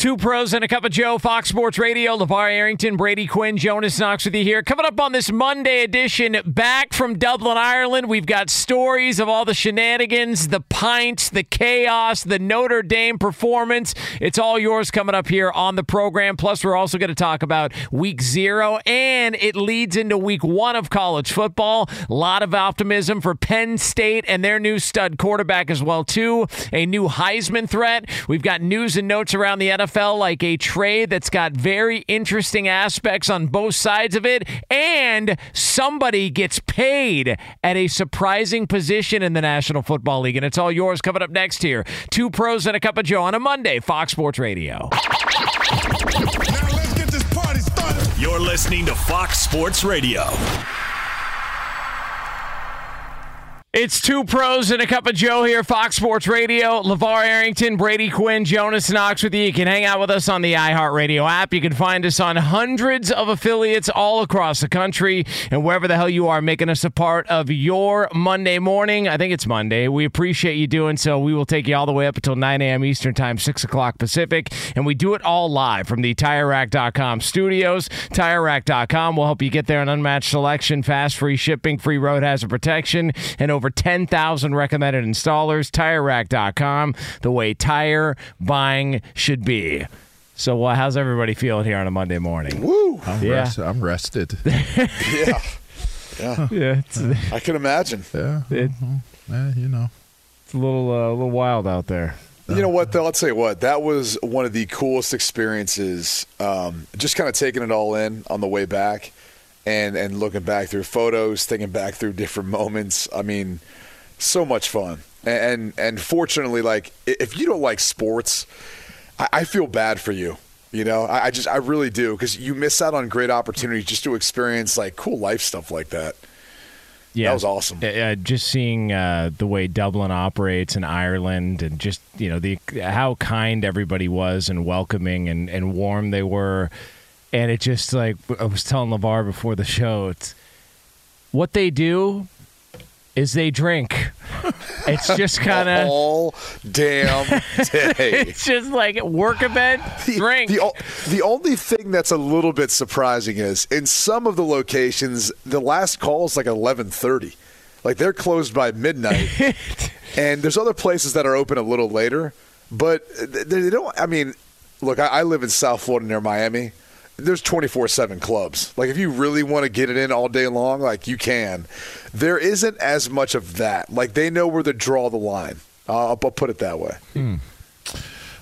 Two pros and a cup of Joe, Fox Sports Radio. LaVar Arrington, Brady Quinn, Jonas Knox with you here. Coming up on this Monday edition, back from Dublin, Ireland, we've got stories of all the shenanigans, the pints, the chaos, the Notre Dame performance. It's all yours coming up here on the program. Plus, we're also going to talk about week zero, and it leads into week one of college football. A lot of optimism for Penn State and their new stud quarterback as well, too. A new Heisman threat. We've got news and notes around the NFL like a trade that's got very interesting aspects on both sides of it, and somebody gets paid at a surprising position in the National Football League. And it's all yours coming up next here. Two pros and a cup of Joe on a Monday, Fox Sports Radio. You're listening to Fox Sports Radio. It's two pros and a cup of Joe here, Fox Sports Radio. LaVar Arrington, Brady Quinn, Jonas Knox with you. You can hang out with us on the iHeartRadio app. You can find us on hundreds of affiliates all across the country and wherever the hell you are, making us a part of your Monday morning. I think it's Monday. We appreciate you doing so. We will take you all the way up until 9 a.m. Eastern Time, 6 o'clock Pacific. And we do it all live from the TireRack.com studios. TireRack.com will help you get there an unmatched selection, fast, free shipping, free road hazard protection, and over 10,000 recommended installers. TireRack.com, the way tire buying should be. So, uh, how's everybody feeling here on a Monday morning? Woo! I'm, Yeah. rest- I'm rested. Yeah. Yeah. Yeah, it's, I can imagine. yeah. it, Eh, you know. it's a little, uh, a little wild out there. You know what, though? I'll tell you what. That was one of the coolest experiences. Um, just kind of taking it all in on the way back, and and looking back through photos, thinking back through different moments. I mean, so much fun. And and fortunately, like if you don't like sports, I, I feel bad for you. You know, I, I just I really do because you miss out on great opportunities just to experience like cool life stuff like that. Yeah, That was awesome. Uh, just seeing uh, the way Dublin operates in Ireland, and just you know the how kind everybody was and welcoming and, and warm they were, and it just like I was telling LaVar before the show, it's what they do is they drink. It's just kind of all damn day. it's just like work event, drink. The, the only thing that's a little bit surprising is in some of the locations, the last call is like eleven thirty, like they're closed by midnight. and there's other places that are open a little later, but they, they don't. I mean, look, I, I live in South Florida near Miami. There's 24 7 clubs. Like, if you really want to get it in all day long, like, you can. There isn't as much of that. Like, they know where to draw the line. Uh, I'll, I'll put it that way.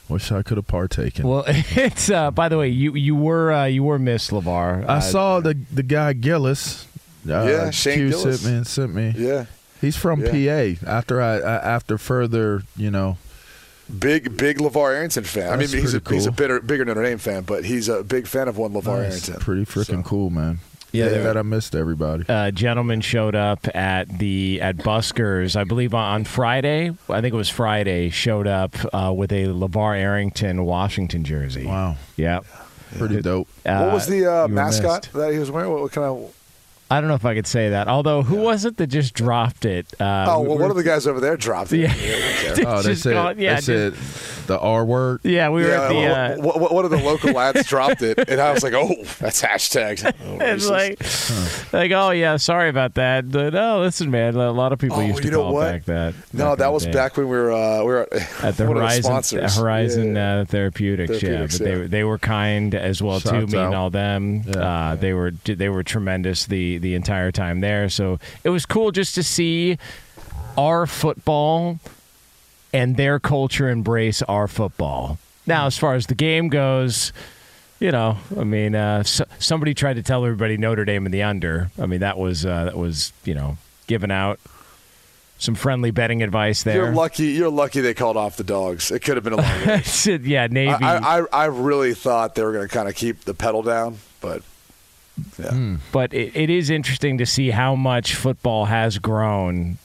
Wish I could have partaken. well, it's uh, by the way, you you were uh, you were Miss LaVar. I Uh, saw the the guy Gillis. Uh, Yeah, Shane Q Gillis. sent me sent me. Yeah. He's from Yeah. PA. After I, I after further, you know, Big, big LaVar Arrington fan. I mean, he's a, pretty he's a bitter, bigger Notre Dame fan, but he's a big fan of one LaVar that's Arrington. pretty freaking So- cool, man. Yeah, Yeah, that I missed everybody. a gentleman showed up at the at Buskers, I believe on Friday. I think it was Friday. Showed up uh, with a LaVar Arrington Washington jersey. Wow, Yep. pretty dope. Uh, What was the uh, mascot missed. that he was wearing? What, what kind of? I don't know if I could say that. Although, who was it that just dropped it? Uh, Oh, we- well, we're- one of the guys over there dropped it. Yeah. Yeah, we don't care. Oh, they Just said call it- yeah, they said the R word. Yeah, we were at the. yeah, Uh, one, one of the local lads dropped it, and I was like, "Oh, that's hashtags." Oh, it's racist. like, like, oh yeah, sorry about that. But oh, listen, man, a lot of people Oh, used to you know call what? back that. no, back that was day. back when we were uh, we were at the Horizon sponsors. Horizon Yeah. uh, Therapeutics, Therapeutics, yeah, but yeah. they they were kind as well too, Shouts me and all them. Yeah. Uh, they were they were tremendous the the entire time there. So it was cool just to see our football and their culture embrace our football. Now, as far as the game goes. You know, I mean, uh, so, somebody tried to tell everybody Notre Dame in the under. I mean, that was uh, that was you know given out some friendly betting advice there. You're lucky. You're lucky they called off the dogs. It could have been a long yeah, Navy. I, I, I really thought they were going to kind of keep the pedal down, but yeah. but it, it is interesting to see how much football has grown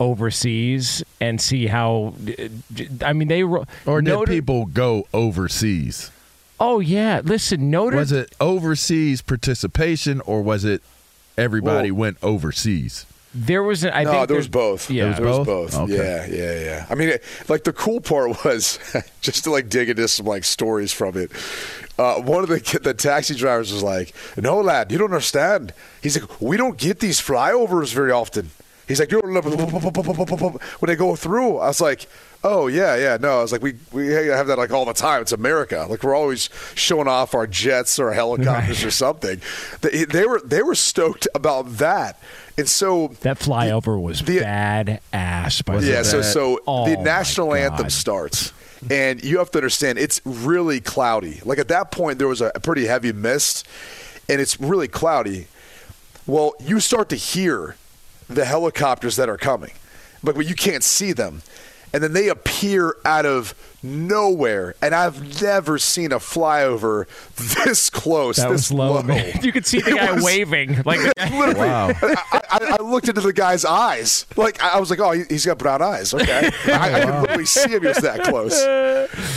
overseas and see how I mean they Or did Notre- people go overseas? Oh yeah, listen, Notre Was it overseas participation or was it everybody Well- went overseas? there was an, I no, think there was both. Yeah. There there was both? both. Okay. Yeah, yeah, yeah. I mean, it, like the cool part was just to like dig into some like stories from it. Uh, one of the the taxi drivers was like, "No, lad, you don't understand." He's like, "We don't get these flyovers very often." He's like, "You're when they go through." I was like, "Oh yeah, yeah." No, I was like, "We we have that like all the time. It's America. Like we're always showing off our jets or helicopters or something." They, they were they were stoked about that, and so that flyover was the- bad ass. By yeah, so so Oh, the national anthem starts, and you have to understand it's really cloudy. Like at that point, there was a pretty heavy mist, and it's really cloudy. Well, you start to hear the helicopters that are coming, but but you can't see them, and then they appear out of nowhere. And I've never seen a flyover this close. that this was low, low. man. You could see the It guy was- waving like the guy- Literally, Wow. I, I, I looked into the guy's eyes. Like I I was like, oh, he- he's got brown eyes. Okay, I, I could literally see him. He was that close.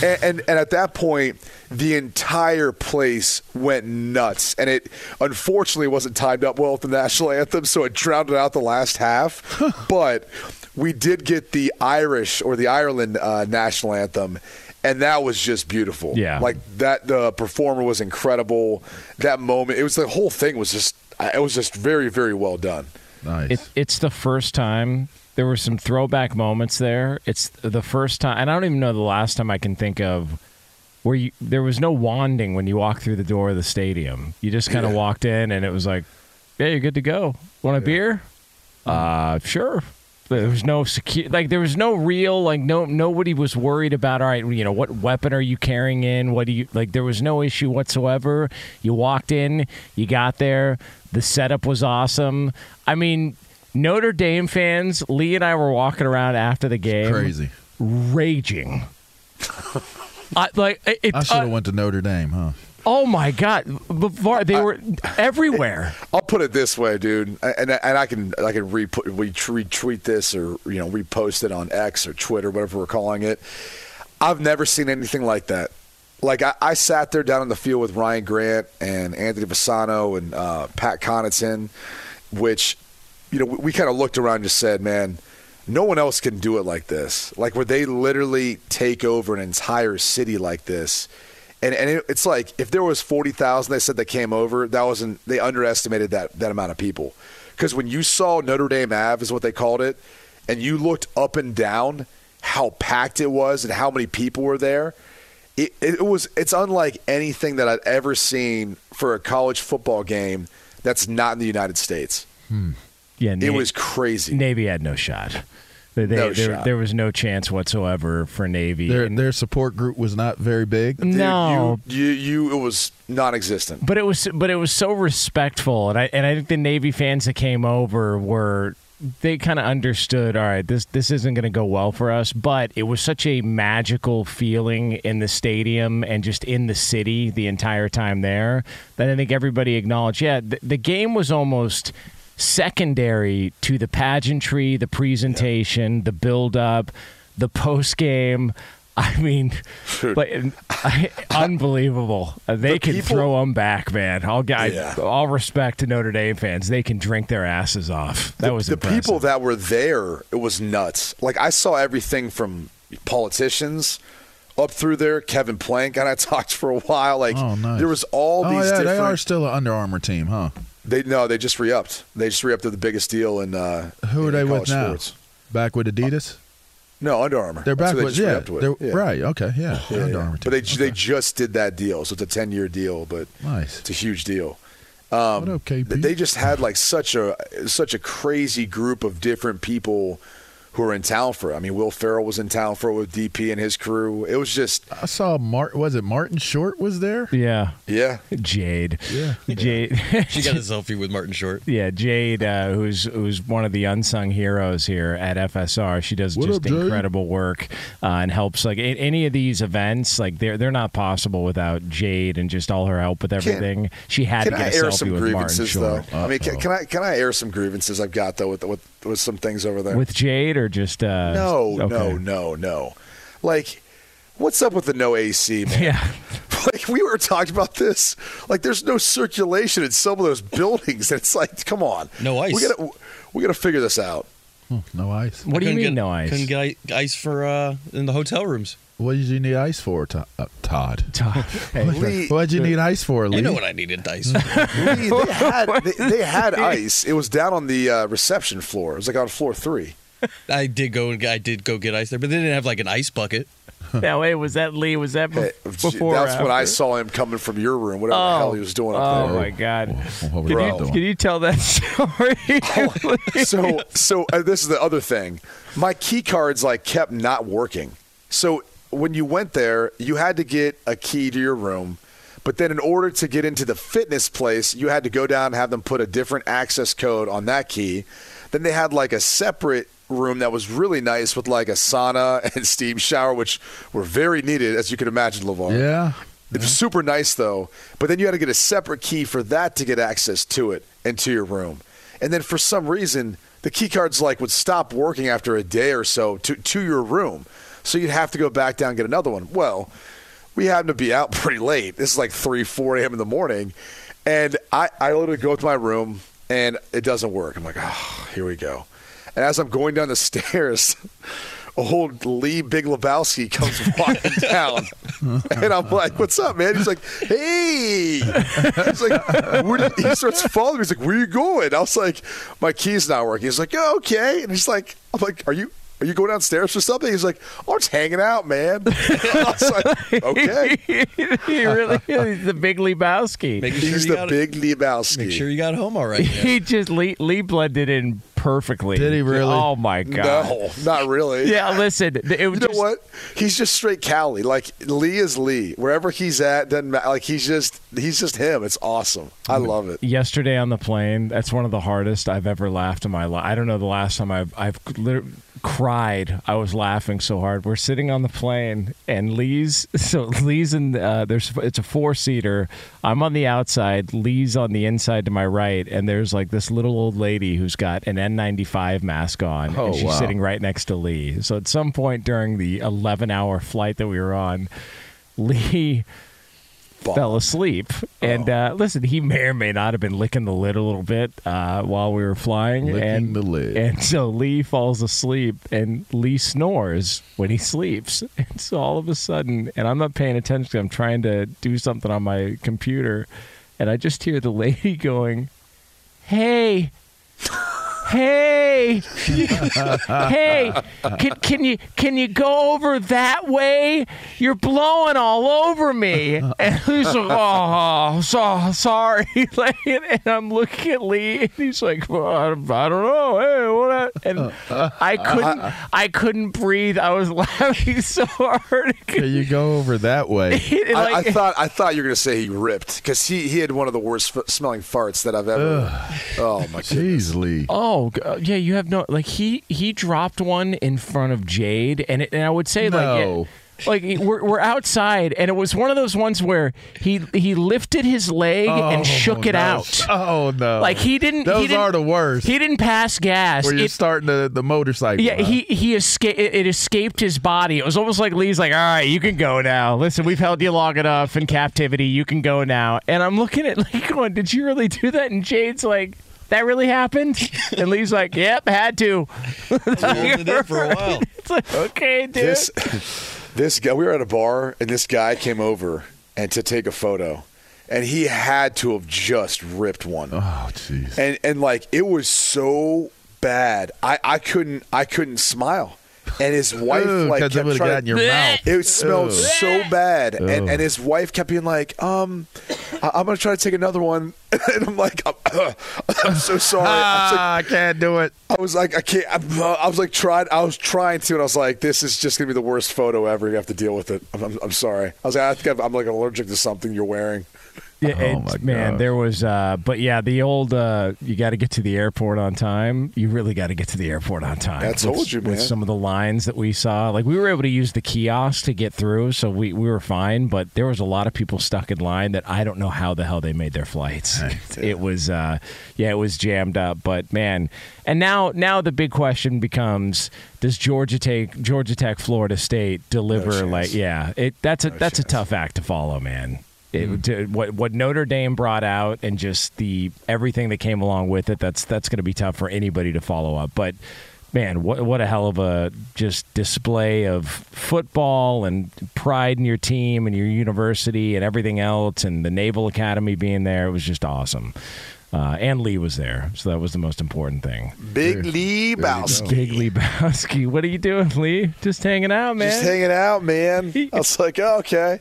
And, and and at that point, the entire place went nuts. And it unfortunately wasn't timed up well with the national anthem, so it drowned out the last half. but we did get the Irish or the Ireland uh, national anthem. And that was just beautiful. Yeah. Like that, the performer was incredible. That moment, it was the whole thing was just, it was just very, very well done. Nice. It, it's the first time there were some throwback moments there. It's the first time, and I don't even know the last time I can think of where you there was no wanding when you walked through the door of the stadium. You just kind of Yeah. walked in, and it was like, "Yeah, you're good to go. Want a beer? Uh, sure." There was no secure, like there was no real, like no nobody was worried about. All right, you know what weapon are you carrying in? What do you like? There was no issue whatsoever. You walked in, you got there. The setup was awesome. I mean, Notre Dame fans. Lee and I were walking around after the game, Crazy. raging. I, like it, I should have uh, went to Notre Dame, huh? Oh my God! Before they were everywhere. I'll put it this way, dude, and and I can I can re- retweet this or you know repost it on X or Twitter, whatever we're calling it. I've never seen anything like that. Like I, I sat there down in the field with Ryan Grant and Anthony Fasano and uh, Pat Connaughton, which you know we, we kind of looked around and just said, man. No one else can do it like this. Like where they literally take over an entire city like this and and it, it's like if there was forty thousand, they said that came over. That wasn't. They underestimated that that amount of people. Because when you saw Notre Dame Ave is what they called it, and you looked up and down how packed it was and how many people were there, it, it was. It's unlike anything that I've ever seen for a college football game that's not in the United States. Hmm. Yeah, It was crazy. Navy had no shot. They, they- No there, shot. there was no chance whatsoever for Navy. Their And- their support group was not very big. Dude, no, you, you you it was non-existent. but it was but it was so respectful, and I and I think the Navy fans that came over were they kind of understood. All right, this this isn't going to go well for us, but it was such a magical feeling in the stadium and just in the city the entire time there that I think everybody acknowledged. Yeah, the, the game was almost secondary to the pageantry, the presentation, the build up, the post game. I mean, but unbelievable. Uh, They The can people- throw them back, man. All guys, Yeah. all respect to Notre Dame fans. They can drink their asses off. That the, was the impressive. people that were there. It was nuts. Like I saw everything from politicians up through there. Kevin Plank and I talked for a while. Like Oh, nice. there was all oh, these yeah, different. they are still an Under Armour team, huh? They no, they just re-upped. They just re-upped to the biggest deal in. Uh, Who are in they with now? Sports. Back with Adidas? No, Under Armour. They're back they with just yeah, with. Yeah. right. Okay, yeah, Yeah, Under. Armour. But they team. they just did that deal, so it's a ten year deal. But nice. it's a huge deal. Um, What up? They just had like such a such a crazy group of different people who are in town for it. I mean, Will Ferrell was in town for it with DP and his crew. It was just I saw Mart. Was it Martin Short was there? Yeah. yeah. Jade. Yeah. Jade. She got a selfie with Martin Short. Yeah, Jade, uh, who's who's one of the unsung heroes here at FSR. She does What just up, incredible work uh, and helps like a- any of these events. Like they're they're not possible without Jade and just all her help with everything. she had Can to get a air selfie some with Martin grievances Short. though? I mean, can, can I can I air some grievances I've got though with with, with some things over there? With Jade or just uh, no, okay. no, no, no. Like, what's up with the no AC, man? Yeah. Like we were talking about this. Like, there's no circulation in some of those buildings, and it's like, come on, No ice. We gotta we gotta figure this out. Hmm, no ice. What do you mean get- no ice? Couldn't get ice for uh, in the hotel rooms. What did you need ice for, To- uh, Todd? Hey, Lee, What did you need ice for, Lee? You know what I needed ice. for. Lee, they had they, they had ice. It was down on the uh, reception floor. It was like on floor three. I did go and I did go get ice there, but they didn't have like an ice bucket. now wait, was that Lee? Was that Hey, bef- before? or That's when I saw him coming from your room. Whatever the hell he was doing up Oh there. Oh my God! What Can you, can you tell that story? so so uh, this is the other thing. My key cards like kept not working. So when you went there, you had to get a key to your room. But then in order to get into the fitness place, you had to go down and have them put a different access code on that key. Then they had like a separate room that was really nice with like a sauna and steam shower, which were very needed, as you can imagine, LaVar. Yeah. It was super nice though, but then you had to get a separate key for that to get access to it and to your room. And then for some reason, the key cards like would stop working after a day or so to to your room. So you'd have to go back down and get another one. Well, we happened to be out pretty late. This is like three, four a.m. in the morning, and I I literally go to my room and it doesn't work. I'm like, oh, here we go. And as I'm going down the stairs, old Lee Big Lebowski comes walking down, and I'm like, "What's up, man?" He's like, "Hey!" He's like, where do he starts following me. He's like, "Where you going?" I was like, "My key's not working." He's like, "Oh, okay." And he's like, "I'm like, are you?" Are you going downstairs for something? He's like, "Oh, I'm just hanging out, man." I was like, "Okay." he really is the big Lebowski. Making sure He's the got big Lebowski. Make sure you got home all right. man. he just Lee, Lee blended in perfectly. Did he really? Oh my god! No, not really. Yeah, listen. It You was know just, what? He's just straight Cali. Like Lee is Lee. Wherever he's at, doesn't matter. Like he's just he's just him. It's awesome. I mm. love it. Yesterday on the plane, that's one of the hardest I've ever laughed in my life. I don't know the last time I've I've lit- cried. I was laughing so hard. We're sitting on the plane, and Lee's so Lee's in uh, there's it's a four seater. I'm on the outside. Lee's on the inside to my right, and there's like this little old lady who's got an N95 mask on, Oh, and she's wow. sitting right next to Lee. So at some point during the 11 hour flight that we were on, Lee fell asleep. And uh, listen, he may or may not have been licking the lid a little bit uh, while we were flying. Licking and, the lid. And so Lee falls asleep, and Lee snores when he sleeps. And so all of a sudden, and I'm not paying attention. I'm trying to do something on my computer, and I just hear the lady going, "Hey." Hey, hey, can, can you can you go over that way? You're blowing all over me. And he's like, oh, so sorry. Like, and I'm looking at Lee, and he's like, well, I, don't- I don't know. Hey, what? And I couldn't, I couldn't breathe. I was laughing so hard. Can you go over that way? It, I, I thought I thought you were gonna say he ripped because he, he had one of the worst f- smelling farts that I've ever. Oh my goodness! Jeez, Lee. Oh g- uh, yeah, you have no like he he dropped one in front of Jade, and it, and I would say like No. it- like we're we're outside, and it was one of those ones where he he lifted his leg and Oh, shook it no. out. Oh no! Like he didn't. Those he didn't, are the worst. He didn't pass gas. Where you're It- starting the, the motorcycle. yeah, huh? he he escaped. It, it escaped his body. It was almost like Lee's like, "All right, you can go now. Listen, we've held you long enough in captivity. You can go now." And I'm looking at Lee going, "Did you really do that?" And Jade's like, "That really happened?" And Lee's like, "Yep, had to." It for a while. It's like, okay, dude. This This guy, we were at a bar, and this guy came over and to take a photo, and he had to have just ripped one. Oh, jeez. and and like it was so bad, I I couldn't I couldn't smile. And his wife Ugh, like kept trying got in your mouth. It smelled Ugh. so bad, and, and his wife kept being like, "Um, I- I'm gonna try to take another one," and I'm like, "I'm, I'm so sorry." I like, Ah, I can't do it. I was like, I can't. I'm, uh, I was like, trying. I was trying to, and I was like, this is just gonna be the worst photo ever. You have to deal with it. I'm, I'm, I'm sorry. I was like, I think I'm, I'm like allergic to something you're wearing. Yeah, Oh, my man, God. there was, uh, but yeah, the old uh, you got to get to the airport on time. You really got to get to the airport on time. I told with, you, With some of the lines that we saw, like we were able to use the kiosk to get through, so we, we were fine. But there was a lot of people stuck in line that I don't know how the hell they made their flights. it was, uh, yeah, it was jammed up. But man, and now now the big question becomes: Does Georgia take Georgia Tech, Florida State deliver? chance. like, yeah, it that's a that's a tough act to follow, man. It, to, what what Notre Dame brought out and just the everything that came along with it that's that's going to be tough for anybody to follow up. But man what what a hell of a just display of football and pride in your team and your university and everything else and the Naval Academy being there. It was just awesome. Uh, and Lee was there so that was the most important thing. Big Lee Bowski. Big Lee Bowski. What are you doing Lee? Just hanging out man. Just hanging out, man. I was like, oh, okay.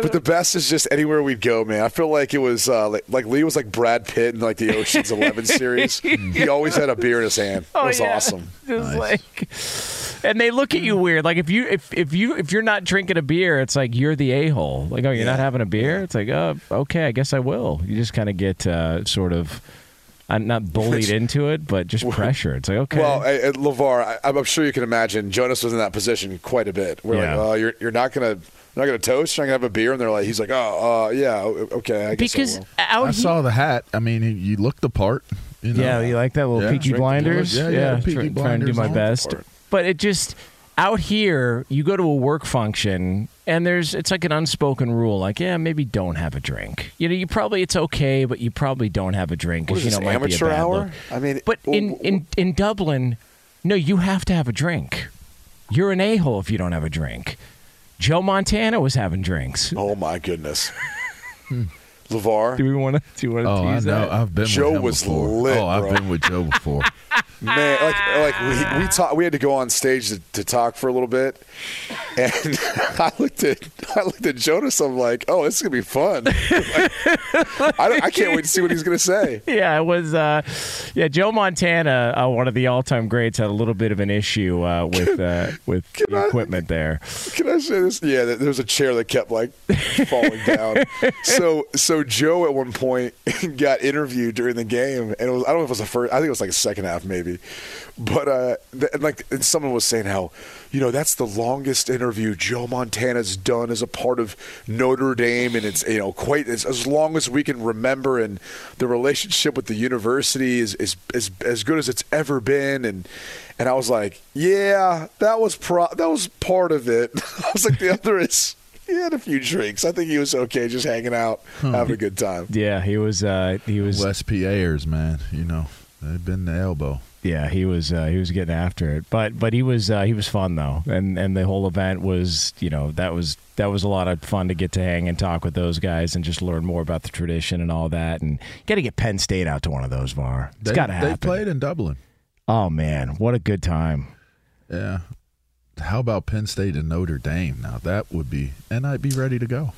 But the best is just anywhere we'd go, man. I feel like it was uh, like, like Lee was like Brad Pitt in like the Ocean's Eleven series. He always had a beer in his hand. It was Oh, yeah. awesome. Just like, and they look at you weird. Like if you if if you if you're not drinking a beer, it's like you're the a hole. Like oh, you're not having a beer. It's like oh, okay, I guess I will. You just kind of get uh, sort of. I'm not bullied into it, but just pressure. It's like okay. Well, at, at LaVar, I, I'm sure you can imagine Jonas was in that position quite a bit. We're Yeah. like, oh, you're, you're not gonna you're not gonna toast. You're not gonna have a beer, and they're like, he's like, oh, uh, yeah, okay, I guess I because will. out I he- saw the hat. I mean, you looked the part. You know? Yeah, you like that little Yeah. Peaky Drink Blinders? blood. Yeah, yeah, Peaky try- trying to do my best. But it just out here, you go to a work function and there's it's like an unspoken rule, like yeah, maybe don't have a drink. You know, you probably it's okay, but you probably don't have a drink What because is you know this, it might be a amateur hour? look. I mean, But w- in in in Dublin, no, you have to have a drink. You're an a hole if you don't have a drink. Joe Montana was having drinks. oh my goodness, LaVar, Do we want to? Do you want to Oh, I know. that? I've been Joe with him was before. lit, oh, I've bro. been with Joe before. man, like like we we talk, we had to go on stage to, to talk for a little bit, and I looked at I looked at Jonas. I'm like, oh, this is gonna be fun. Like, I, I can't wait to see what he's gonna say. Yeah, it was. Uh, yeah, Joe Montana, uh, one of the all-time greats, had a little bit of an issue uh, with uh, with the I- equipment there. Can I say this? Yeah, there was a chair that kept like falling down. So, so Joe at one point got interviewed during the game, and was I don't know if it was the first. I think it was like the second half, maybe. But uh, th- and like, and someone was saying how, you know, that's the longest interview Joe Montana's done as a part of Notre Dame, and it's you know quite as, as long as we can remember, and the relationship with the university is is is as good as it's ever been, and. And I was like, "Yeah, that was pro- that was part of it." I was like, "The other is he had a few drinks. I think he was okay, just hanging out, having a good time." Yeah, he was. Uh, he was. West PAers, man. You know, they've been the elbow. Yeah, he was. Uh, he was getting after it, but but he was. Uh, he was fun though, and and the whole event was. You know, that was that was a lot of fun to get to hang and talk with those guys and just learn more about the tradition and all that. And got to get Penn State out to one of those, Var. It's They, got to happen. they played in Dublin. Oh man, what a good time. Yeah. How about Penn State and Notre Dame? Now that would be, and I'd be ready to go.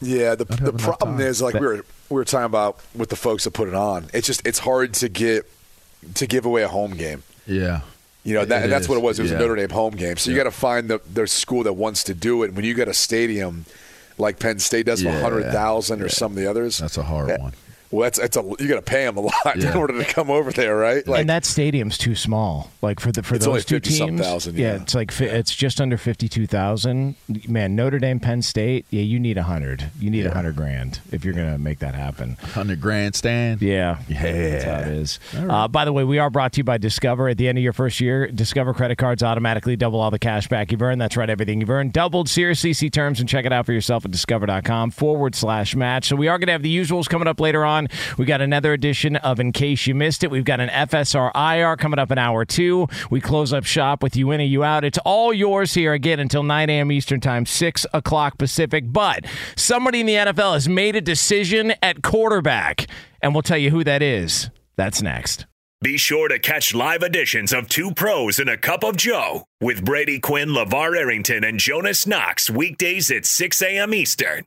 Yeah, the the problem time. is like we were we were talking about with the folks that put it on. It's just it's hard to get to give away a home game. Yeah. You know, that, and that's is, what it was. It was yeah. a Notre Dame home game. So you got to find the their school that wants to do it. When you got a stadium like Penn State does, Yeah. hundred thousand or some of the others, That's a hard that- one. Well, that's it's a you got to pay them a lot in order to come over there, right? Like and that stadium's too small. Like for the for It's only those two 50-something teams, thousand, yeah. yeah. it's like fi- it's just under fifty two thousand. Man, Notre Dame, Penn State, yeah, you need a hundred. You need a Yeah. hundred grand if you're gonna make that happen. Hundred grand stand. Yeah, Yeah. that's how it is. Uh, by the way, we are brought to you by Discover. At the end of your first year, Discover credit cards automatically double all the cash back you've earned. That's right, everything you've earned doubled. Seriously, see terms and check it out for yourself at discover.com forward slash match. So we are going to have the usuals coming up later on. On. We got another edition of In Case You Missed It. We've got an FSR IR coming up in hour two. We close up shop with You In or You Out. It's all yours here again until 9 a.m. Eastern Time, 6 o'clock Pacific. But somebody in the NFL has made a decision at quarterback, and we'll tell you who that is. That's next. Be sure to catch live editions of Two Pros and a Cup of Joe with Brady Quinn, LaVar Arrington, and Jonas Knox weekdays at 6 a.m. Eastern,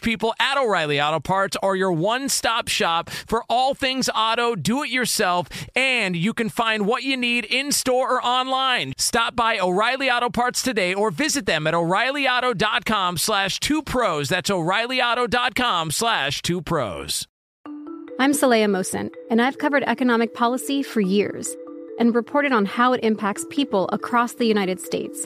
people at O'Reilly Auto Parts are your one stop shop for all things auto, do it yourself, and you can find what you need in store or online. Stop by O'Reilly Auto Parts today or visit them at o'ReillyAuto.com slash two pros. That's o'ReillyAuto.com slash two pros. I'm Saleha Mohsin, and I've covered economic policy for years and reported on how it impacts people across the United States.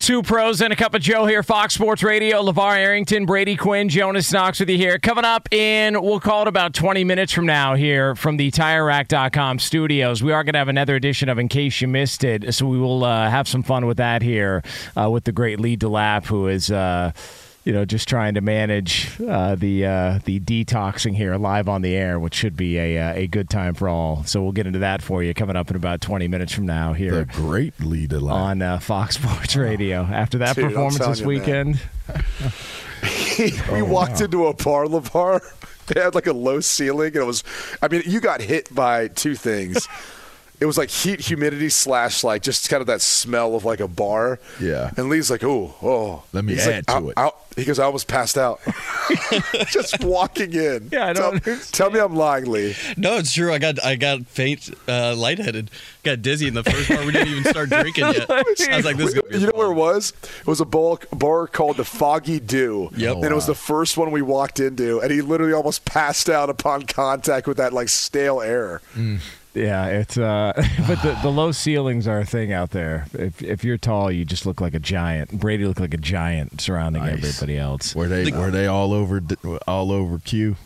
Two pros and a cup of Joe here, Fox Sports Radio. LaVar Arrington, Brady Quinn, Jonas Knox with you here. Coming up in, we'll call it about 20 minutes from now here from the TireRack.com studios. We are going to have another edition of In Case You Missed It. So we will uh, have some fun with that here uh, with the great Lee DeLapp, who is. Uh, you know, just trying to manage uh, the uh, the detoxing here live on the air, which should be a uh, a good time for all. So we'll get into that for you coming up in about twenty minutes from now here. The great leader on uh, Fox Sports Radio. After that Dude, performance this weekend, we Oh, walked wow. into a parlor bar. They had like a low ceiling, and it was. I mean, you got hit by two things. it was like heat, humidity slash like just kind of that smell of like a bar. Yeah. And Lee's like, "Oh, oh." Let me He's add like, to "I- it." I- he goes, "I almost passed out." just walking in. Yeah, I tell, don't tell me I'm lying, Lee. No, it's true. I got I got faint, uh, lightheaded, got dizzy in the first bar. We didn't even start drinking yet. I was like, "This is gonna be You know where it was? It was a bar, bar called the Foggy Dew. Yep. And it was the first one we walked into, and he literally almost passed out upon contact with that like stale air. Yeah, it's uh, but the, the low ceilings are a thing out there. If if you're tall, you just look like a giant. Brady looked like a giant surrounding Nice. everybody else. Were they were they all over all over Q?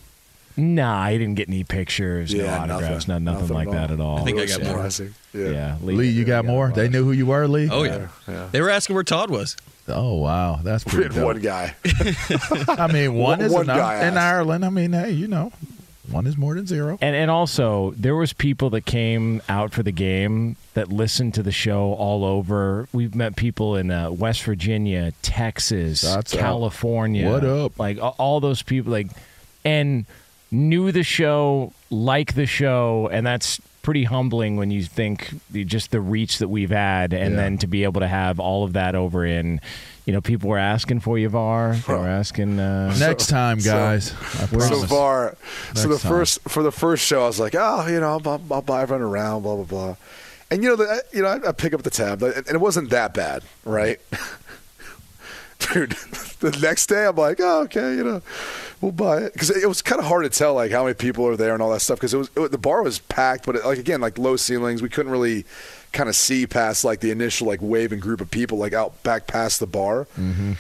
Nah, I didn't get any pictures, no autographs, nothing. no, nothing, Nothing like that at all. I think I Really got more. surprising. Yeah, Yeah. Lee, you got more? They knew who you were, Lee. Oh yeah. Yeah. They were asking where Todd was. Oh wow, that's We pretty had one guy. I mean, one, One- is one enough. guy in asked. Ireland, I mean, hey, you know, one is more than zero. And and also there was people that came out for the game that listened to the show all over. We've met people in uh, West Virginia, Texas, That's up. California. What up? Like all those people, like and knew the show, like the show, and that's pretty humbling when you think just the reach that we've had, and Yeah. then to be able to have all of that over in. You know, people were asking for you, Var. They were asking. Uh, Next time, so- guys. I So promise. far, so the time. first for the first show, I was like, oh, you know, I'll, I'll buy everyone around, blah blah blah. And you know, the, you know, I, I pick up the tab, and it wasn't that bad, right? Dude, the next day I'm like, oh, okay, you know, we'll buy it because it was kind of hard to tell like how many people are there and all that stuff because it was it, the bar was packed, but it, like again, like low ceilings, we couldn't really kind of see past like the initial like wave and group of people like out back past the bar. Mm-hmm.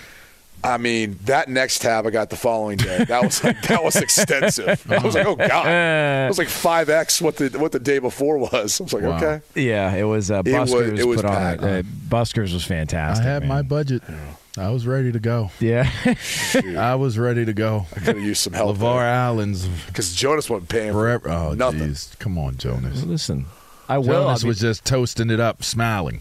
I mean, that next tab I got the following day. That was like, that was extensive. I was like, oh god, it was like five x what the what the day before was. I was like, Wow. okay, yeah, it was. Uh, It was- it was put on Uh, Buskers was fantastic. I fantastic. had my budget. I was ready to go. Yeah. I was ready to go. I could have used some help LaVar Allen's because Jonas wasn't paying for forever. Oh, nothing. jeez. Come on, Jonas. Listen, I will. Jonas was just toasting it up, smiling.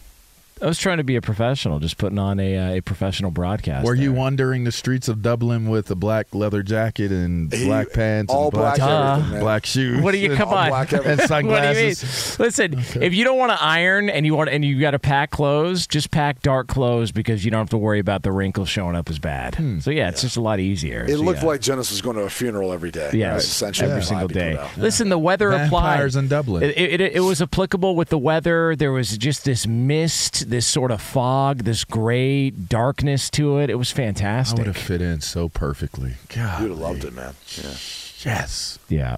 I was trying to be a professional, just putting on a uh, a professional broadcast. Were you wandering the streets of Dublin with a black leather jacket and He- black pants all and black, black Duh. black shoes? What do you and, come on? and everything. What do you mean? sunglasses? Listen, if you don't want to iron and you want and you got to pack clothes, just pack dark clothes because you don't have to worry about the wrinkles showing up as bad. So yeah, it's just a lot easier. It So, looked yeah. like Jonas was going to a funeral every day. Yes, That's essentially every single vibe he put day. out. Listen, the weather Vampires applied. in Dublin. It, it, it was applicable with the weather. There was just this mist, this sort of fog, this gray darkness to it. It was fantastic. I would have fit in so perfectly. God, You'd have loved it, man. Yeah. Yes, Yeah,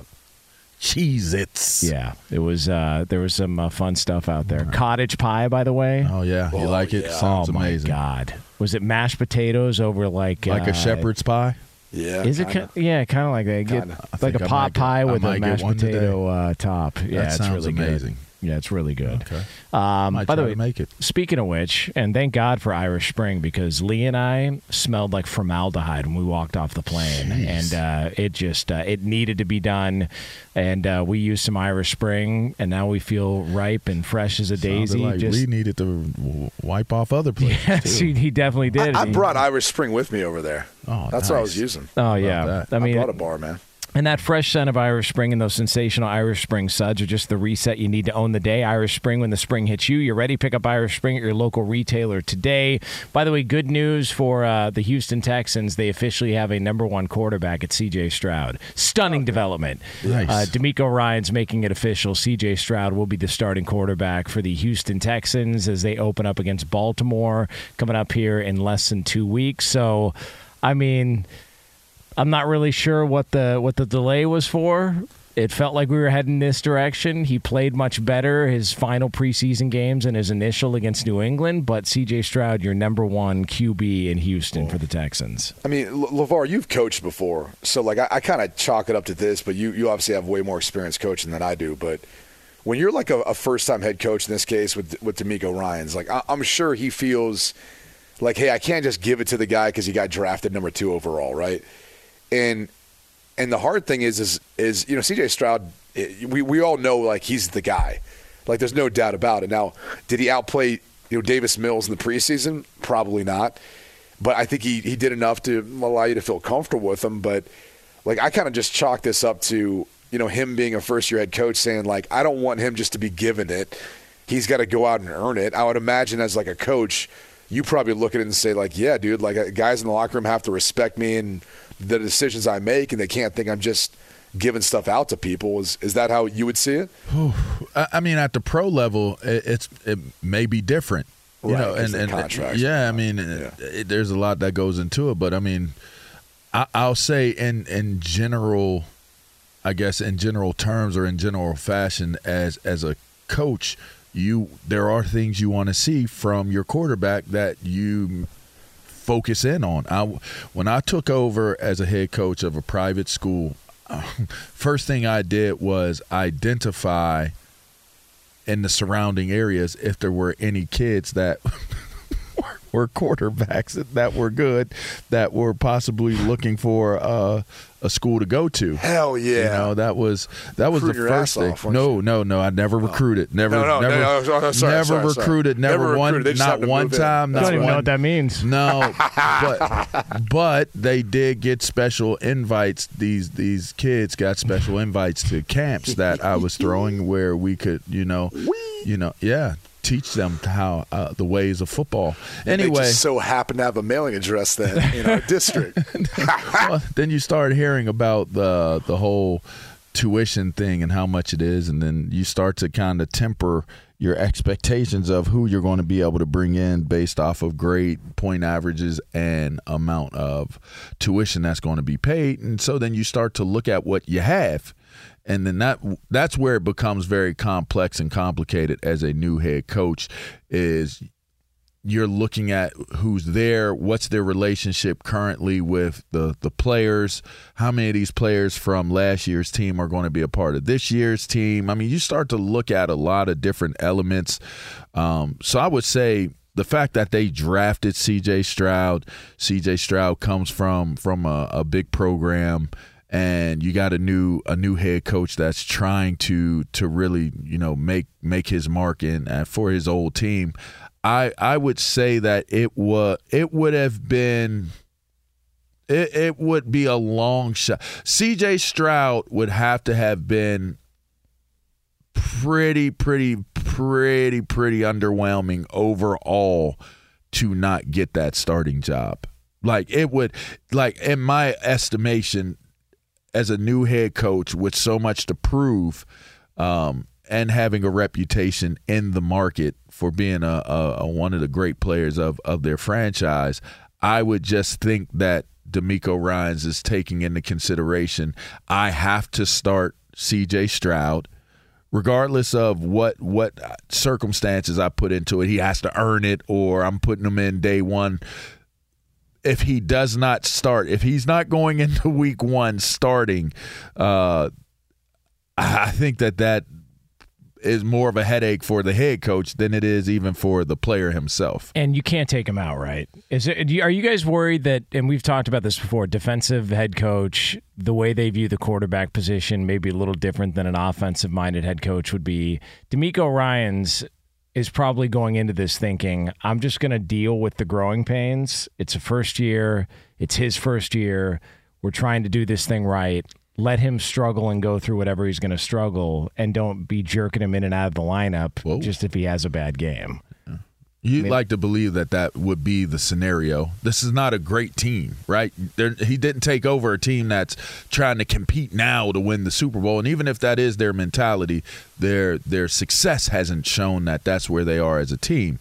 Cheez Its. yeah. It was. Uh, there was some uh, fun stuff out there. Cottage pie, by the way. Oh yeah, you Oh, like it? yeah. Sounds oh my amazing. god! Was it mashed potatoes over like Like uh, a shepherd's pie. Yeah. Is it? kinda. ki- yeah, kind of like that. Get, like a pot might get- pie I with a mashed potato uh, top. Yeah, that it's sounds really amazing. Good. Yeah, it's really good. Okay. Um, by the way, to make it. speaking of which, and thank God for Irish Spring because Lee and I smelled like formaldehyde when we walked off the plane, Jeez. and uh, it just uh, it needed to be done, and uh, we used some Irish Spring, and now we feel ripe and fresh as a Sounded daisy. like just Lee needed to wipe off other places. yes, too. he, he definitely did. I, I He- brought Irish Spring with me over there. Oh, That's what I was using. Oh yeah, that. I mean, I brought a bar, man. And that fresh scent of Irish Spring and those sensational Irish Spring suds are just the reset you need to own the day. Irish Spring, when the spring hits you, you're ready. Pick up Irish Spring at your local retailer today. By the way, good news for uh, the Houston Texans. They officially have a number one quarterback at CJ Stroud. Stunning development. Nice. Uh, DeMeco Ryans making it official. CJ Stroud will be the starting quarterback for the Houston Texans as they open up against Baltimore coming up here in less than two weeks. So, I mean. I'm not really sure what the what the delay was for. It felt like we were heading this direction. He played much better his final preseason games and his initial against New England, but CJ Stroud, your number one QB in Houston for the Texans. I mean, LaVar, you've coached before. So, like, I, I kind of chalk it up to this, but you, you obviously have way more experience coaching than I do. But when you're like a, a first time head coach in this case with, with DeMeco Ryans, like, I, I'm sure he feels like, hey, I can't just give it to the guy because he got drafted number two overall, right? And and the hard thing is is is you know CJ Stroud eh, we we all know like he's the guy. Like there's no doubt about it. Now, did he outplay you know Davis Mills in the preseason? Probably not. But I think he he did enough to allow you to feel comfortable with him, but like I kind of just chalk this up to, you know, him being a first year head coach saying like I don't want him just to be given it. He's got to go out and earn it. I would imagine as like a coach, you probably look at it and say like, yeah, dude, like uh, guys in the locker room have to respect me and the decisions I make, and they can't think I'm just giving stuff out to people. Is is that how you would see it? I mean, at the pro level, it, it's it may be different, you Right, know, and, and uh, contracts yeah, I mean, uh, it- it, there's a lot that goes into it, but I mean, I, I'll say in in general, I guess in general terms or in general fashion, as as a coach, you there are things you want to see from your quarterback that you focus in on. I when I took over as a head coach of a private school, first thing I did was identify in the surrounding areas if there were any kids that were quarterbacks that were good that were possibly looking for uh, a school to go to. Hell yeah! You know that was that was Recruit the first thing. off, weren't no, no, no. I never recruited. Never, No, no, never, no, no, no, sorry, never sorry, sorry. recruited. Never, Never one, recruited. They not one move in. time. That's Not don't even one, know what that means. No, but but they did get special invites. These these kids got special invites to camps that I was throwing where we could, you know, you know, yeah, teach them how uh, the ways of football. Anyway, so happen to have a mailing address then in our district. well, then you start hearing about the the whole tuition thing and how much it is, and then you start to kind of temper your expectations of who you're going to be able to bring in based off of grade point averages and amount of tuition that's going to be paid and so then you start to look at what you have and then that that's where it becomes very complex and complicated as a new head coach is you're looking at who's there, what's their relationship currently with the the players, how many of these players from last year's team are going to be a part of this year's team. I mean, you start to look at a lot of different elements. Um, so I would say the fact that they drafted C.J. Stroud, C.J. Stroud comes from from a, a big program and you got a new a new head coach that's trying to to really you know make make his mark in uh, for his old team. I I would say that it was it would have been it, it would be a long shot. CJ Stroud would have to have been pretty pretty pretty pretty underwhelming overall to not get that starting job. Like it would like in my estimation as a new head coach with so much to prove um, and having a reputation in the market for being a, a, a one of the great players of, of their franchise, I would just think that DeMeco Ryans is taking into consideration I have to start CJ Stroud regardless of what what circumstances I put into it, he has to earn it, or I'm putting him in day one. If he does not start, if he's not going into week one starting, uh, I think that that is more of a headache for the head coach than it is even for the player himself. And you can't take him out, right? Is it? Are you guys worried that? And we've talked about this before. Defensive head coach, the way they view the quarterback position, may be a little different than an offensive-minded head coach would be. DeMeco Ryans is probably going into this thinking, I'm just going to deal with the growing pains. It's a first year. It's his first year. We're trying to do this thing right. Let him struggle and go through whatever he's going to struggle, and don't be jerking him in and out of the lineup just if he has a bad game. You'd like to believe that that would be the scenario. This is not a great team, right? There, he didn't take over a team that's trying to compete now to win the Super Bowl, and even if that is their mentality, their their success hasn't shown that that's where they are as a team.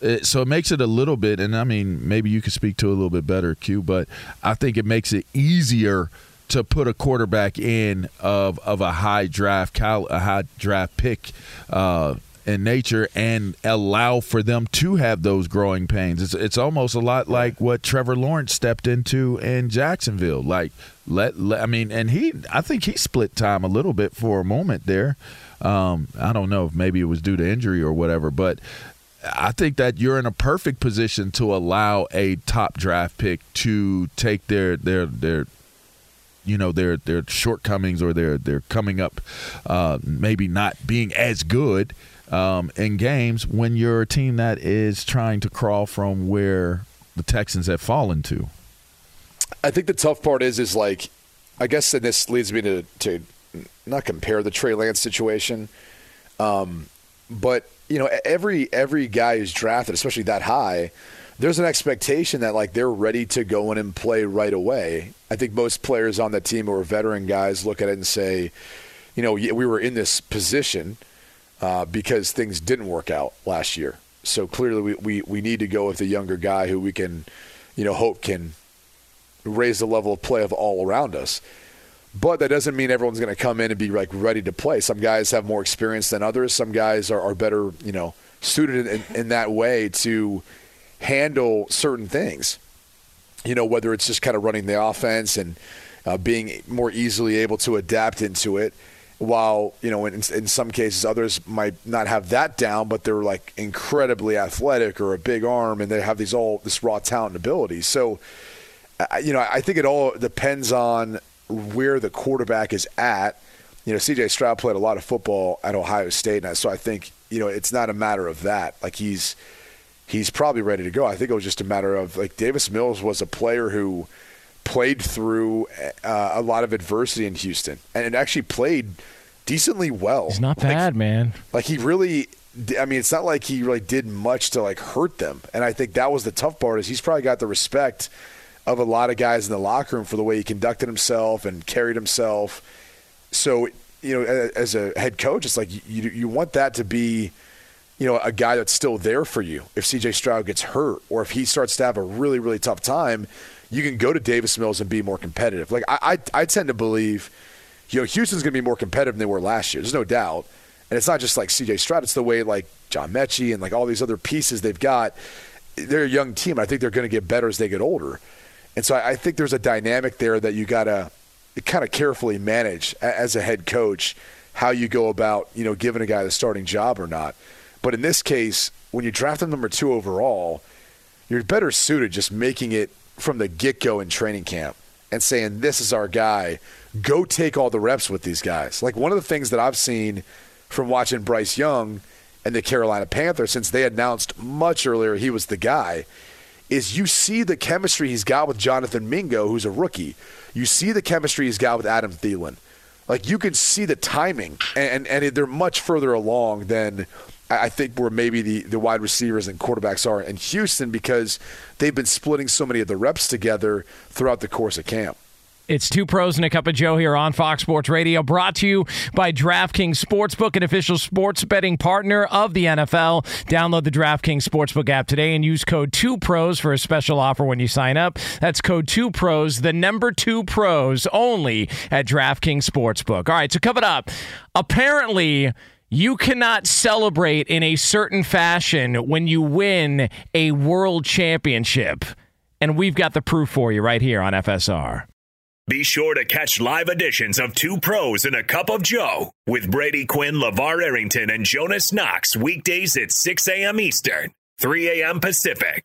It, so it makes it a little bit, and I mean, maybe you could speak to it a little bit better, Q. But I think it makes it easier to put a quarterback in of of a high draft cal a high draft pick uh, in nature and allow for them to have those growing pains. It's it's almost a lot like what Trevor Lawrence stepped into in Jacksonville. Like let, let I mean, and he I think he split time a little bit for a moment there. Um, I don't know if maybe it was due to injury or whatever, but I think that you're in a perfect position to allow a top draft pick to take their their their you know their their shortcomings or their their coming up uh, maybe not being as good um, in games when you're a team that is trying to crawl from where the Texans have fallen to. I think the tough part is is like, I guess, and this leads me to to not compare the Trey Lance situation, um, but you know every every guy who's drafted, especially that high, there's an expectation that like they're ready to go in and play right away. I think most players on that team who are veteran guys look at it and say, you know, we were in this position uh, because things didn't work out last year. So clearly, we, we, we need to go with a younger guy who we can, you know, hope can raise the level of play of all around us. But that doesn't mean everyone's going to come in and be like ready to play. Some guys have more experience than others. Some guys are, are better, you know, suited in, in that way to handle certain things. You know, whether it's just kind of running the offense and uh, being more easily able to adapt into it while you know in, in some cases others might not have that down but they're like incredibly athletic or a big arm and they have these all this raw talent and ability. So you know i think it all depends on where the quarterback is at. You know cj stroud played a lot of football at ohio state and so i think you know it's not a matter of that. Like he's he's probably ready to go. I think it was just a matter of like davis mills was a player who played through uh, a lot of adversity in Houston and actually played decently well. He's not bad, like, man. Like he really I mean, it's not like he really did much to like hurt them. And I think that was the tough part is he's probably got the respect of a lot of guys in the locker room for the way he conducted himself and carried himself. So, you know, as a head coach, it's like you you want that to be you know, a guy that's still there for you if CJ Stroud gets hurt or if he starts to have a really, really tough time you can go to Davis Mills and be more competitive. Like I, I, I tend to believe, you know, Houston's going to be more competitive than they were last year. There's no doubt. And it's not just like C.J. Stroud; it's the way like John Metchie and like all these other pieces they've got. They're a young team. I think they're going to get better as they get older. And so I, I think there's a dynamic there that you got to kind of carefully manage as a head coach how you go about you know giving a guy the starting job or not. But in this case, when you draft him number two overall, you're better suited just making it from the get go in training camp and saying, This is our guy. Go take all the reps with these guys. Like one of the things that I've seen from watching Bryce Young and the Carolina Panthers since they announced much earlier he was the guy is you see the chemistry he's got with Jonathan Mingo, who's a rookie. You see the chemistry he's got with Adam Thielen. Like you can see the timing, and, and, and they're much further along than I think where maybe the, the wide receivers and quarterbacks are in Houston because they've been splitting so many of the reps together throughout the course of camp. It's two pros and a cup of Joe here on Fox Sports Radio, brought to you by DraftKings Sportsbook, an official sports betting partner of the NFL. Download the DraftKings Sportsbook app today and use code 2pros for a special offer when you sign up. That's code 2pros, the number 2 pros only at DraftKings Sportsbook. All right, so coming up, apparently you cannot celebrate in a certain fashion when you win a world championship. And we've got the proof for you right here on FSR. Be sure to catch live editions of Two Pros and a Cup of Joe with Brady Quinn, LaVar Arrington, and Jonas Knox weekdays at 6 a.m. Eastern, 3 a.m. Pacific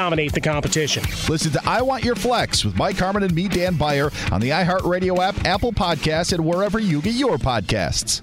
dominate the competition. Listen to I Want Your Flex with Mike Harmon and me, Dan Beyer, on the iHeartRadio app, Apple Podcasts, and wherever you get your podcasts.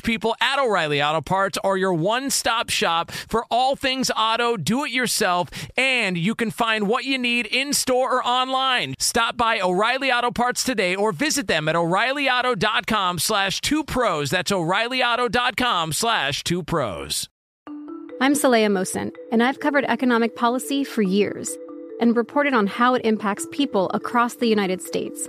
people at O'Reilly Auto Parts are your one stop shop for all things auto, do it yourself, and you can find what you need in store or online. Stop by O'Reilly Auto Parts today or visit them at o'ReillyAuto.com slash two pros. That's o'ReillyAuto.com slash two pros. I'm Saleha Mohsin, and I've covered economic policy for years and reported on how it impacts people across the United States.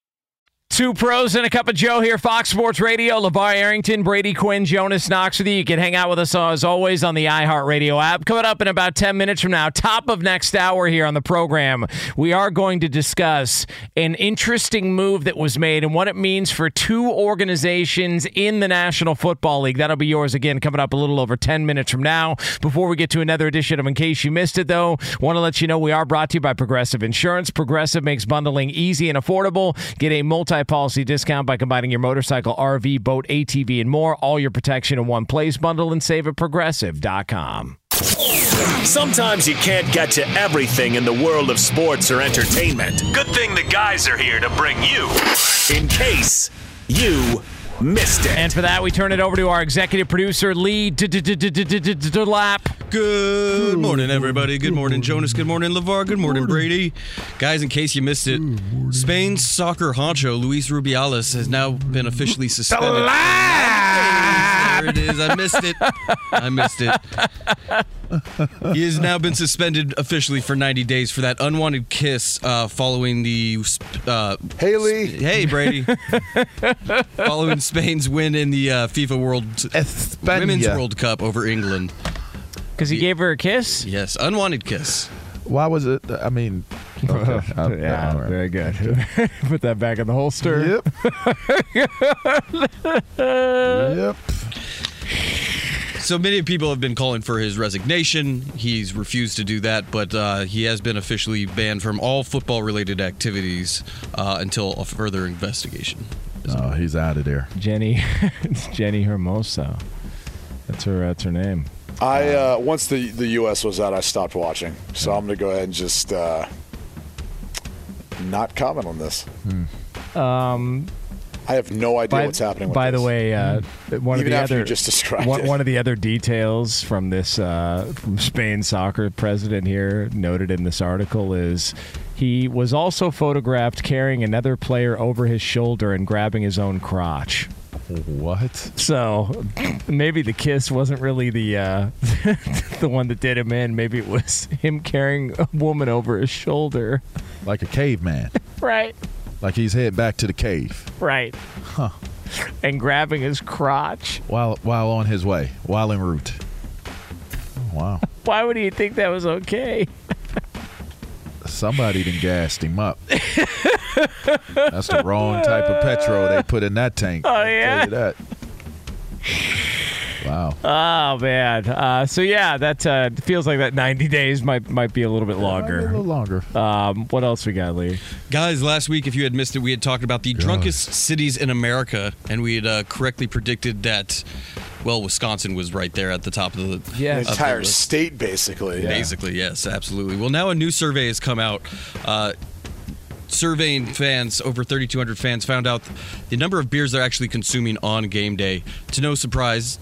Two pros and a cup of Joe here, Fox Sports Radio. LaVar Arrington, Brady Quinn, Jonas Knox with you. You can hang out with us uh, as always on the iHeartRadio app. Coming up in about 10 minutes from now, top of next hour here on the program, we are going to discuss an interesting move that was made and what it means for two organizations in the National Football League. That'll be yours again coming up a little over 10 minutes from now. Before we get to another edition of In Case You Missed It, though, want to let you know we are brought to you by Progressive Insurance. Progressive makes bundling easy and affordable. Get a multi policy discount by combining your motorcycle, RV, boat, ATV, and more. All your protection in one place. Bundle and save at progressive.com. Sometimes you can't get to everything in the world of sports or entertainment. Good thing the guys are here to bring you in case you missed it. And for that, we turn it over to our executive producer, Lee Lap. Good morning, everybody. Good morning, Jonas. Good morning, LaVar. Good morning, Brady. Guys, in case you missed it, Spain's soccer honcho, Luis Rubiales, has now been officially suspended. There it is. I missed it. I missed it. he has now been suspended officially for 90 days for that unwanted kiss uh, following the. Uh, Haley. Hey, Brady. following Spain's win in the uh, FIFA World Women's World Cup over England. Because he gave her a kiss? Yes, unwanted kiss. Why was it? I mean, okay. Yeah, all right. very good. Put that back in the holster. Yep. yep. So many people have been calling for his resignation. He's refused to do that, but uh, he has been officially banned from all football related activities uh, until a further investigation. Oh, he's out of there. Jenny, it's Jenni Hermoso. That's her. That's her name. I uh, once the the U.S. was out, I stopped watching. So I'm going to go ahead and just uh, not comment on this. Um, I have no idea by, what's happening. With by the way, uh, one Even of the after other you just described one, it. one of the other details from this uh, from Spain soccer president here noted in this article is he was also photographed carrying another player over his shoulder and grabbing his own crotch. What? So maybe the kiss wasn't really the uh, the one that did him in. Maybe it was him carrying a woman over his shoulder. Like a caveman. Right. Like he's heading back to the cave. Right. Huh. And grabbing his crotch. While while on his way, while en route. Oh, wow. Why would he think that was okay? Somebody done gassed him up. That's the wrong type of petrol they put in that tank. Oh, I'll yeah? You that. Wow. Oh man. Uh, so yeah, that uh, feels like that 90 days might might be a little bit longer. a little longer. Um, what else we got, Lee? Guys, last week, if you had missed it, we had talked about the drunkest cities in America, and we had uh, correctly predicted that, well, Wisconsin was right there at the top of the, The of the entire state, basically. Basically, yes, absolutely. Well, now a new survey has come out. Uh, surveying fans, over 3,200 fans, found out the number of beers they're actually consuming on game day. To no surprise,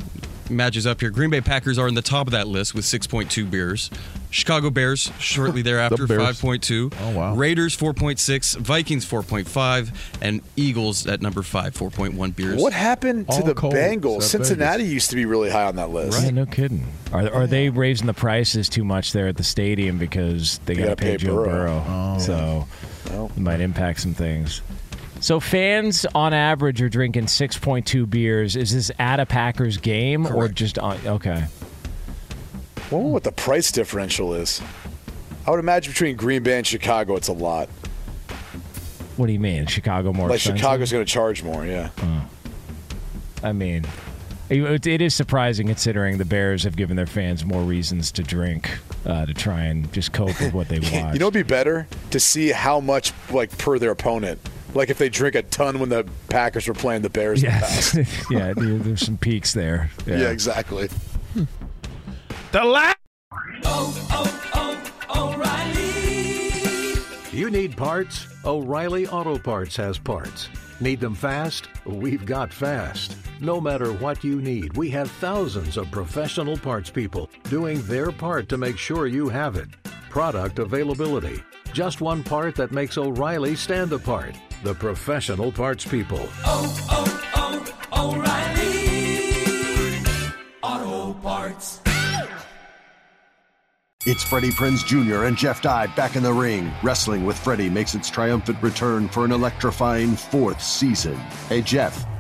matches up here. Green Bay Packers are in the top of that list with 6.2 beers. Chicago Bears shortly thereafter, Bears. 5.2. Oh, wow. Raiders 4.6, Vikings 4.5, and Eagles at number five, 4.1 beers. What happened to All the cold, Bengals? except Cincinnati used to be really high on that list. Yeah, no kidding. Are, are they raising the prices too much there at the stadium because they They got to gotta pay pay Joe Burrow. Burrow? Oh. So Well. it might impact some things. So fans on average are drinking 6.2 beers. Is this at a Packers game or just on? Okay. I wonder what the price differential is. I would imagine between Green Bay and Chicago, it's a lot. What do you mean? Chicago more like expensive? Chicago's going to charge more, yeah. I mean, it, it is surprising considering the Bears have given their fans more reasons to drink uh, to try and just cope with what they watch. You know, it'd be better to see how much, like, per their opponent. Like if they drink a ton when the Packers were playing the Bears in the yeah, past. yeah. There's some peaks there. Yeah, exactly. The last. Oh, oh, oh, O'Reilly. You need parts? O'Reilly Auto Parts has parts. Need them fast? We've got fast. No matter what you need, we have thousands of professional parts people doing their part to make sure you have it. Product availability. Just one part that makes O'Reilly stand apart. The professional parts people. oh, oh, oh, O'Reilly Auto Parts. It's Freddie Prinze Jr. and Jeff Dye back in the ring. Wrestling with Freddie makes its triumphant return for an electrifying fourth season. Hey, Jeff,